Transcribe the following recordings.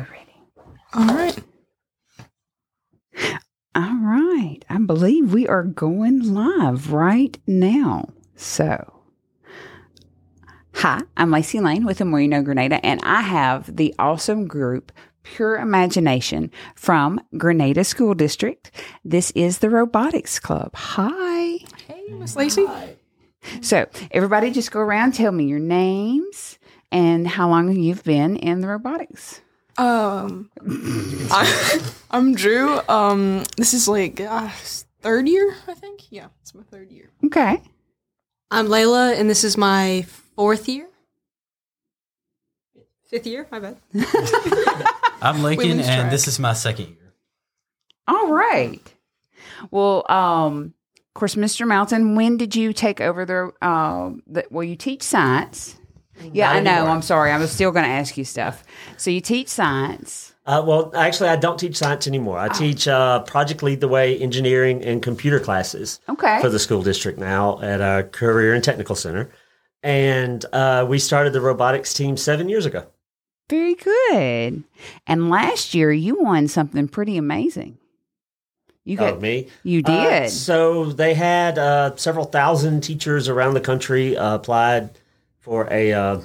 we ready? All right. All right. I believe we are going live right now. So, hi, I'm Lacey Lane with Amorino Grenada, and I have the awesome group Pure Imagination from Grenada School District. This is the Robotics Club. Hi. Hey, Miss Lacey. So, everybody just go around, tell me your names and how long you've been in the robotics. Um, I, I'm Drew. Um, this is like uh, third year, I think. Yeah, it's my third year. Okay. I'm Layla, and this is my fourth year. Fifth year, my bad. I'm Lincoln, lose and track. this is my second year. All right. Well, um, of course, Mr. Melton, when did you take over the, uh, the well, you teach science. Yeah, I know. anymore. I'm sorry. I was still going to ask you stuff. So you teach science. Uh, well, actually, I don't teach science anymore. Oh. I teach uh, Project Lead the Way engineering and computer classes Okay. for the school district now at our Career and Technical Center. And uh, we started the robotics team seven years ago. Very good. And last year you won something pretty amazing. You got Oh, me. you Uh, did. so they had uh, several thousand teachers around the country uh, applied for a uh,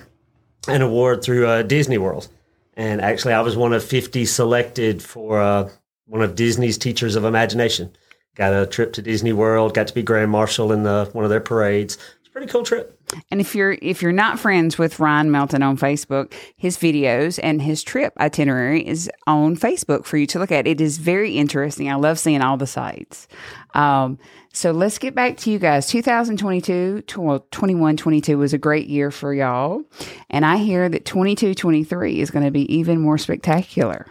an award through uh, Disney World, and actually, I was one of fifty selected for uh, one of Disney's Teachers of Imagination. Got a trip to Disney World. Got to be grand marshal in the one of their parades. It's a pretty cool trip. And if you're if you're not friends with Ryan Melton on Facebook, his videos and his trip itinerary is on Facebook for you to look at. It is very interesting. I love seeing all the sites. Um, so let's get back to you guys. 2022, tw- well, 21, 22 was a great year for y'all. And I hear that 22, 23 is going to be even more spectacular.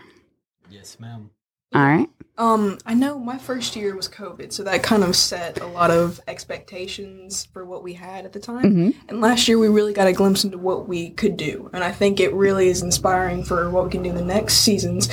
Yes, ma'am. All right. Um, I know my first year was COVID, so that kind of set a lot of expectations for what we had at the time. Mhm. And last year we really got a glimpse into what we could do, and I think it really is inspiring for what we can do in the next seasons.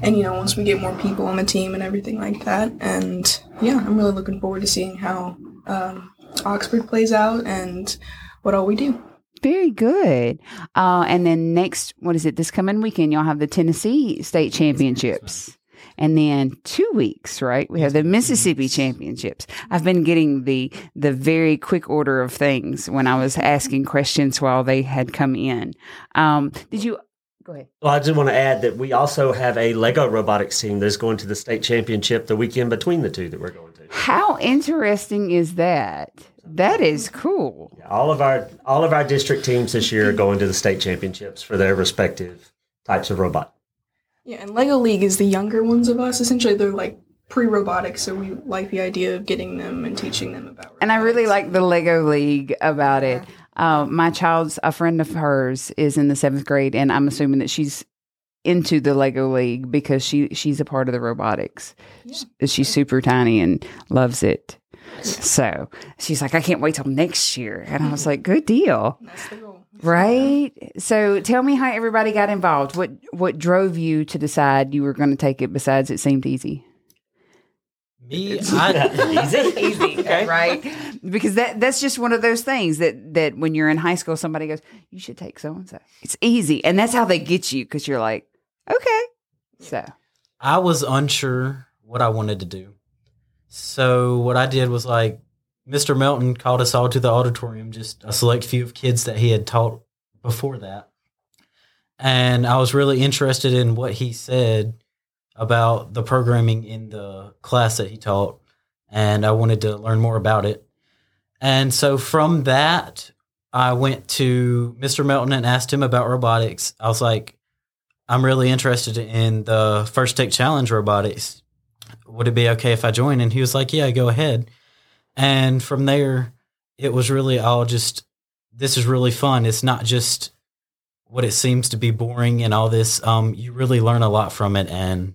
And you know, once we get more people on the team and everything like that, and yeah, I'm really looking forward to seeing how um, Oxford plays out and what all we do. Very good. Uh, and then next, what is it? This coming weekend, y'all have the Tennessee State Championships. And then two weeks, right? We have the Mississippi Championships. I've been getting the the very quick order of things when I was asking questions while they had come in. Um, did you go ahead? Well, I just want to add that we also have a Lego robotics team that's going to the state championship the weekend between the two that we're going to. How interesting is that? That is cool. All of our all of our district teams this year are going to the state championships for their respective types of robot. Yeah, and Lego League is the younger ones of us. Essentially, they're like pre-robotic, so we like the idea of getting them and teaching them about. And I really like the Lego League about it. Uh, my child's a friend of hers is in the seventh grade, and I'm assuming that she's into the Lego League because she she's a part of the robotics. Yeah. She's super tiny and loves it. So she's like, I can't wait till next year, and I was like, good deal, That's the right? So tell me how everybody got involved. What what drove you to decide you were going to take it? Besides, it seemed easy. Me, I, Easy, easy, Okay. right? Because that that's just one of those things that that when you're in high school, somebody goes, "You should take so and so." It's easy, and that's how they get you because you're like, "Okay." So I was unsure what I wanted to do. So what I did was like Mr. Melton called us all to the auditorium, just a select few of kids that he had taught before that. And I was really interested in what he said about the programming in the class that he taught. And I wanted to learn more about it. And so from that, I went to Mr. Melton and asked him about robotics. I was like, I'm really interested in the First Tech Challenge robotics. Would it be okay if I join? And he was like, Yeah, go ahead. And from there, it was really all just this is really fun. It's not just what it seems to be boring and all this. Um, you really learn a lot from it. And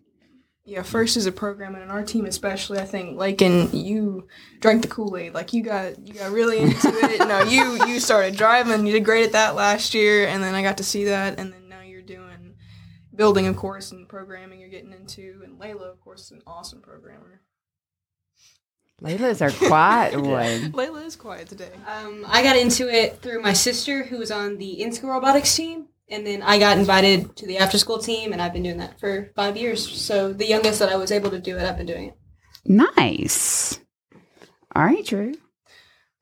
Yeah, first is a program, and in our team especially, I think like and you drank the Kool Aid. Like you got you got really into it. No, you you started driving. You did great at that last year, and then I got to see that, and then now you're doing building, of course, and programming. You're getting into, and Layla, of course, is an awesome programmer. Layla's our quiet one. Layla is quiet today. Um, I got into it through my sister, who was on the in-school robotics team, And then I got invited to the after school team, and I've been doing that for five years. So the youngest that I was able to do it, I've been doing it. Nice. All right, Drew.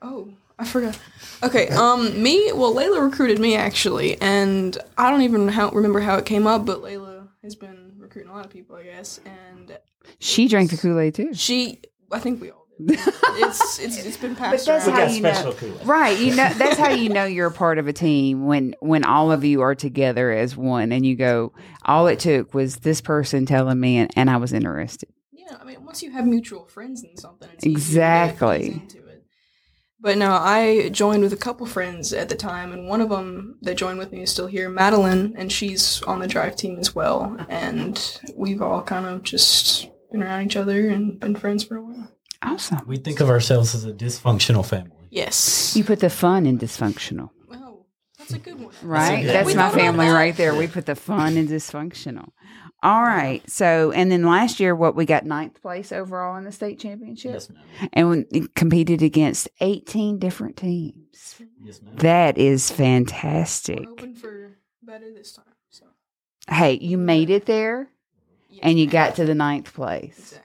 Oh, I forgot. Okay, um, me. Well, Layla recruited me actually, and I don't even how, remember how it came up, but Layla has been recruiting a lot of people, I guess, and She drank the Kool Aid too. she. I think we all did. It's it's it's been passed that's around. how you know- special Kool-Aid. Right, you know that's how you know you're a part of a team when when all of you are together as one, and you go. All it took was this person telling me, and, and I was interested. Yeah, I mean, once you have mutual friends in something, it's Exactly. ease into it. But no, I joined with a couple friends at the time, and one of them that joined with me is still here, Madeline, and she's on the drive team as well. And we've all kind of just been around each other and been friends for a while. Awesome. We think of ourselves as a dysfunctional family. Yes. You put the fun in dysfunctional, Oh, that's a good one. right? good That's, my We thought about family that. right there. We put the fun in dysfunctional. All right. So, and then last year, what we got ninth place overall in the state championship, Yes, ma'am. and we competed against eighteen different teams. Yes, ma'am. That is We're fantastic. hoping for better this time. So. Hey, you made it there, Yes, and you ma'am. got to the ninth place. exactly.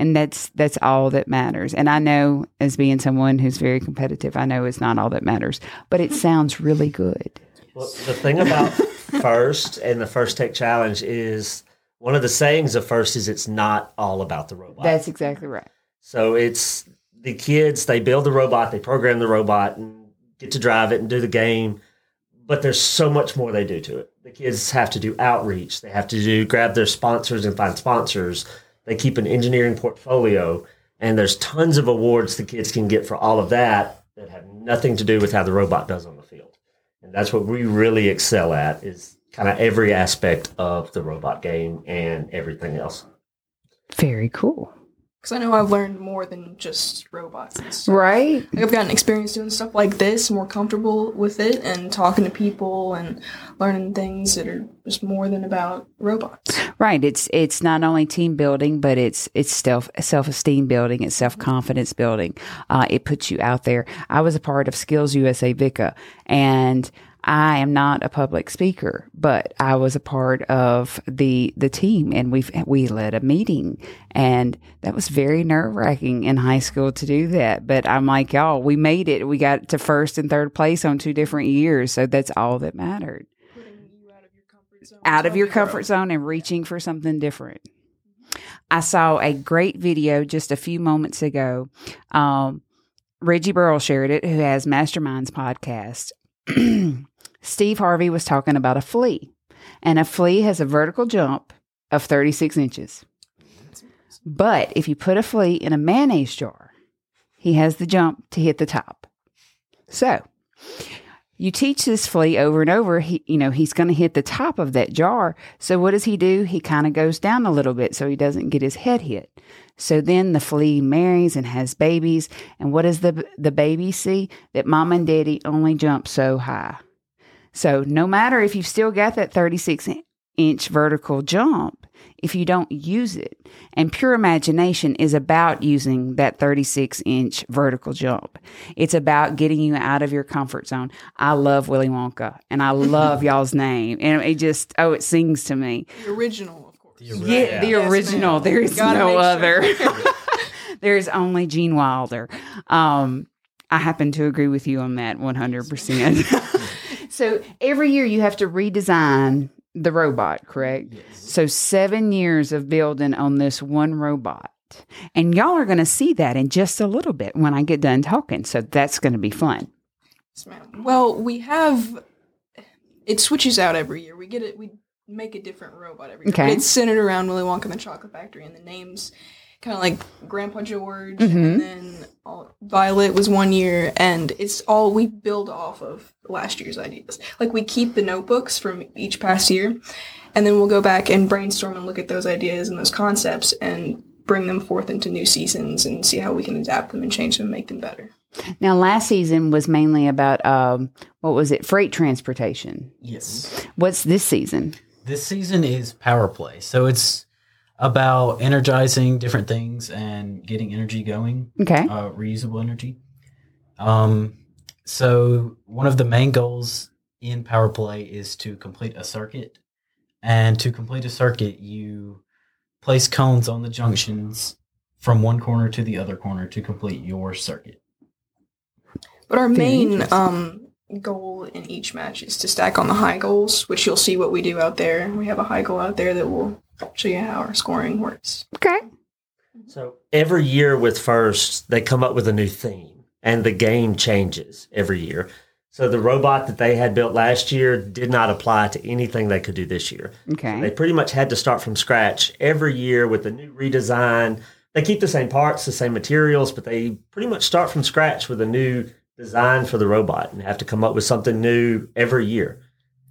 And that's that's all that matters and i know as being someone who's very competitive i know it's not all that matters but it sounds really good Well, the thing about first and the first tech challenge is one of the sayings of first is it's not all about the robot. that's exactly right so it's the kids, they build the robot, they program the robot and get to drive it and do the game. But there's so much more they do to it. The kids have to do outreach. They have to do grab their sponsors and find sponsors. They keep an engineering portfolio. And there's tons of awards the kids can get for all of that that have nothing to do with how the robot does on the field. And that's what we really excel at is kind of every aspect of the robot game and everything else. very cool Because I know I've learned more than just robots and stuff. right Like I've gotten experience doing stuff like this, more comfortable with it, and talking to people and learning things that are just more than about robots. right it's it's not only team building but it's it's self self-esteem building it's self-confidence building uh, it puts you out there i was a part of skills usa vica and I am not a public speaker, but I was a part of the the team, and we we led a meeting, and that was very nerve wracking in high school to do that. But I'm like y'all, we made it. We got to first and third place on two different years, so that's all that mattered. Out of your comfort zone. Out of your comfort zone and reaching for something different. I saw a great video just a few moments ago. Um, Reggie Burrell shared it, who has Masterminds podcast. Steve Harvey was talking about a flea, and a flea has a vertical jump of 36 inches. But if you put a flea in a mayonnaise jar, he has the jump to hit the top. So you teach this flea over and over, he, you know, he's going to hit the top of that jar. So what does he do? He kind of goes down a little bit so he doesn't get his head hit. So then the flea marries and has babies. And what does the, the baby see? That mom and daddy only jump so high. So no matter if you've still got that 36 inch vertical jump, if you don't use it, and pure imagination is about using that 36 inch vertical jump. It's about getting you out of your comfort zone. I love Willy Wonka and I love y'all's name. And it just, oh, it sings to me. The original, of course. The ori- Yeah, the Yes, original. ma'am. There is no other. sure. There's only Gene Wilder. Um, I happen to agree with you on that 100%. So every year you have to redesign the robot, correct? Yes. So seven years of building on this one robot. And y'all are going to see that in just a little bit when I get done talking. So that's going to be fun. Well, we have. It switches out every year. We get it. We make a different robot every year. Okay. It's centered around Willy Wonka and the Chocolate Factory, and the names kind of like Grandpa George, Mhm. and then all, Violet was one year, and it's all we build off of last year's ideas. Like we keep the notebooks from each past year, and then we'll go back and brainstorm and look at those ideas and those concepts and bring them forth into new seasons and see how we can adapt them and change them and make them better. Now, last season was mainly about, um, what was it? Freight transportation. Yes. What's this season? This season is power play. So it's about energizing different things and getting energy going, Okay. uh, reusable energy. Um, so one of the main goals in power play is to complete a circuit. And to complete a circuit, you place cones on the junctions from one corner to the other corner to complete your circuit. But our main um, goal in each match is to stack on the high goals, which you'll see what we do out there. We have a high goal out there that will show you how our scoring works. Okay. So every year with first, they come up with a new theme, and the game changes every year. So the robot that they had built last year did not apply to anything they could do this year. Okay. They pretty much had to start from scratch every year with a new redesign. They keep the same parts, the same materials, but they pretty much start from scratch with a new design for the robot and have to come up with something new every year.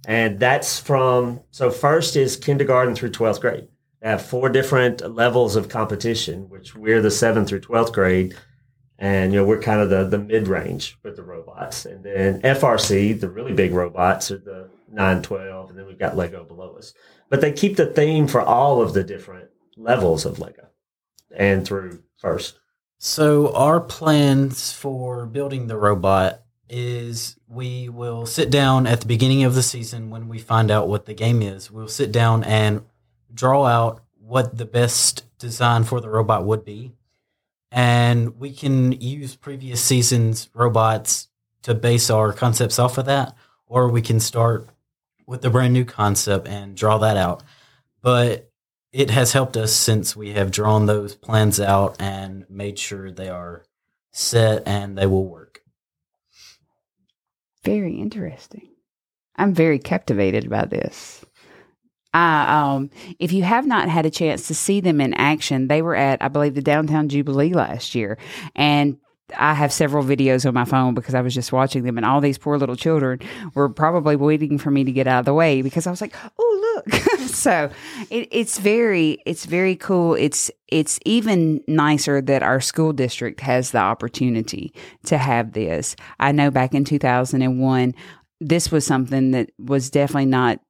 And that's from so first is kindergarten through 12th grade. They have four different levels of competition, which we're the 7th through 12th grade. And, you know, we're kind of the, the mid range with the robots. And then FRC, the really big robots, are the 9, 12. And then we've got Lego below us. But they keep the theme for all of the different levels of Lego and through first. So our plans for building the robot is we will sit down at the beginning of the season when we find out what the game is. We'll sit down and draw out what the best design for the robot would be. And we can use previous seasons robots to base our concepts off of that, or we can start with a brand new concept and draw that out. But it has helped us since we have drawn those plans out and made sure they are set and they will work. Very interesting. I'm very captivated by this. Um, if you have not had a chance to see them in action, they were at, I believe, the Downtown Jubilee last year. And I have several videos on my phone because I was just watching them, and all these poor little children were probably waiting for me to get out of the way because I was like, "Oh, look!" so it, it's very, it's very cool. It's it's even nicer that our school district has the opportunity to have this. I know back in two thousand and one, this was something that was definitely not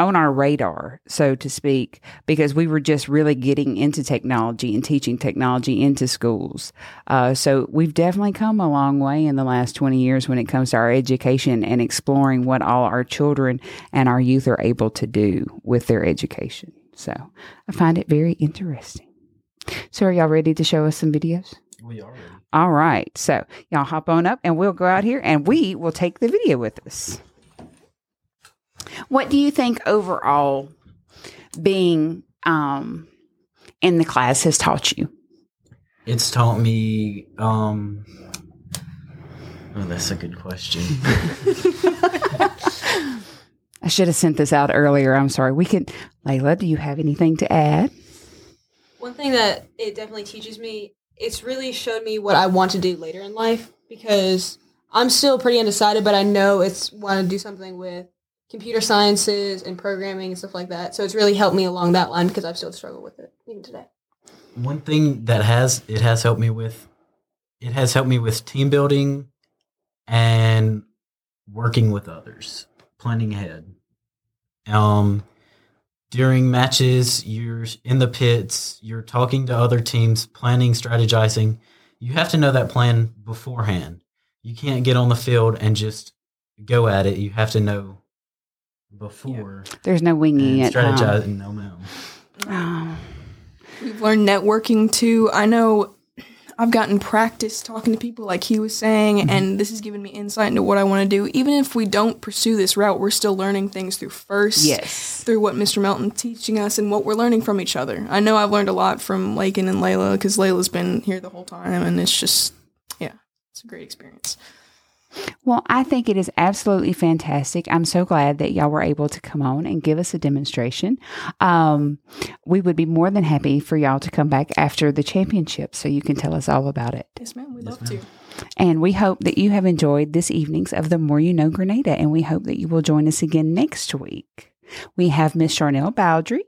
on our radar, so to speak, because we were just really getting into technology and teaching technology into schools. Uh, so we've definitely come a long way in the last 20 years when it comes to our education and exploring what all our children and our youth are able to do with their education. So I find it very interesting. So are y'all ready to show us some videos? We are ready. All right. So y'all hop on up and we'll go out here and we will take the video with us. What do you think overall being um, in the class has taught you? It's taught me. Um, oh, that's a good question. I should have sent this out earlier. I'm sorry. We can, Layla, do you have anything to add? One thing that it definitely teaches me, it's really showed me what I want to do later in life because I'm still pretty undecided, but I know it's want to do something with computer sciences and programming and stuff like that. So it's really helped me along that line because I've still struggled with it even today. One thing that has it has helped me with it has helped me with team building and working with others, planning ahead. Um, during matches, you're in the pits, you're talking to other teams, planning, strategizing. You have to know that plan beforehand. You can't get on the field and just go at it. You have to know before There's no winging and it. huh? strategize. No, no. Oh, We've learned networking too. I know I've gotten practice talking to people like he was saying, mm-hmm. and this has given me insight into what I want to do. Even if we don't pursue this route, we're still learning things through first. yes. Through what Mr. Melton teaching us and what we're learning from each other. I know I've learned a lot from Lakin and Layla because Layla's been here the whole time, and it's just, yeah, it's a great experience. Well, I think it is absolutely fantastic. I'm so glad that y'all were able to come on and give us a demonstration. Um, we would be more than happy for y'all to come back after the championship so you can tell us all about it. Yes, ma'am. We'd Yes, love ma'am. to. And we hope that you have enjoyed this evening's of The More You Know Grenada, and we hope that you will join us again next week. We have Miss Charnel Bowdry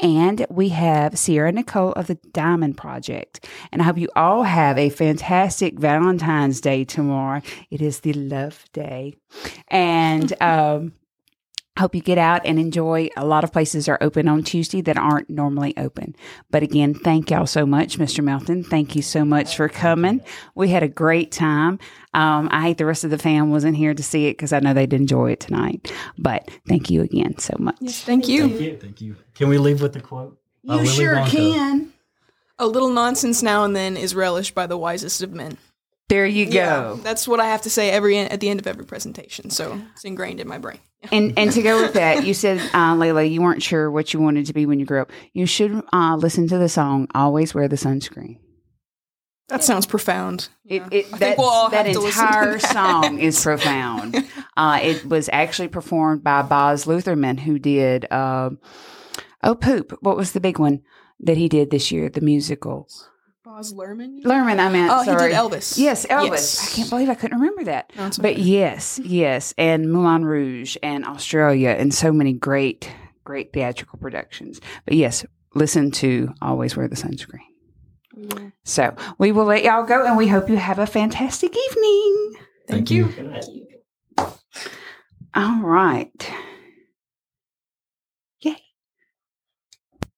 and we have Sierra Nicole of the Diamond Project. And I hope you all have a fantastic Valentine's Day tomorrow. It is the love day. And um, Hope you get out and enjoy. A lot of places are open on Tuesday that aren't normally open. But again, thank y'all so much, Mr. Melton. Thank you so much for coming. We had a great time. Um, I hate the rest of the fam wasn't here to see it because I know they'd enjoy it tonight. But thank you again so much. Yes, thank you. Thank you. Thank you. Can we leave with the quote? by Willy Wonka? A little nonsense now and then is relished by the wisest of men. There you go. that's what I have to say every at the end of every presentation. So it's ingrained in my brain. And and to go with that, you said, uh, Layla, you weren't sure what you wanted to be when you grew up. You should uh, listen to the song "Always Wear the Sunscreen." That sounds profound. It, Yeah. it, I think that, we'll all that have to to entire that. song is profound. Uh, it was actually performed by Boz Lutherman, who did um "Oh Poop." What was the big one that he did this year? The musical. Baz Luhrmann. Luhrmann, I meant. Oh, he did Elvis. Yes, Elvis. Yes. I can't believe I couldn't remember that. No, it's But okay. yes, yes, and Moulin Rouge and Australia and so many great, great theatrical productions. But yes, listen to Always Wear the Sunscreen. Mm. So we will let y'all go and we hope you have a fantastic evening. Thank you. Good night. All right.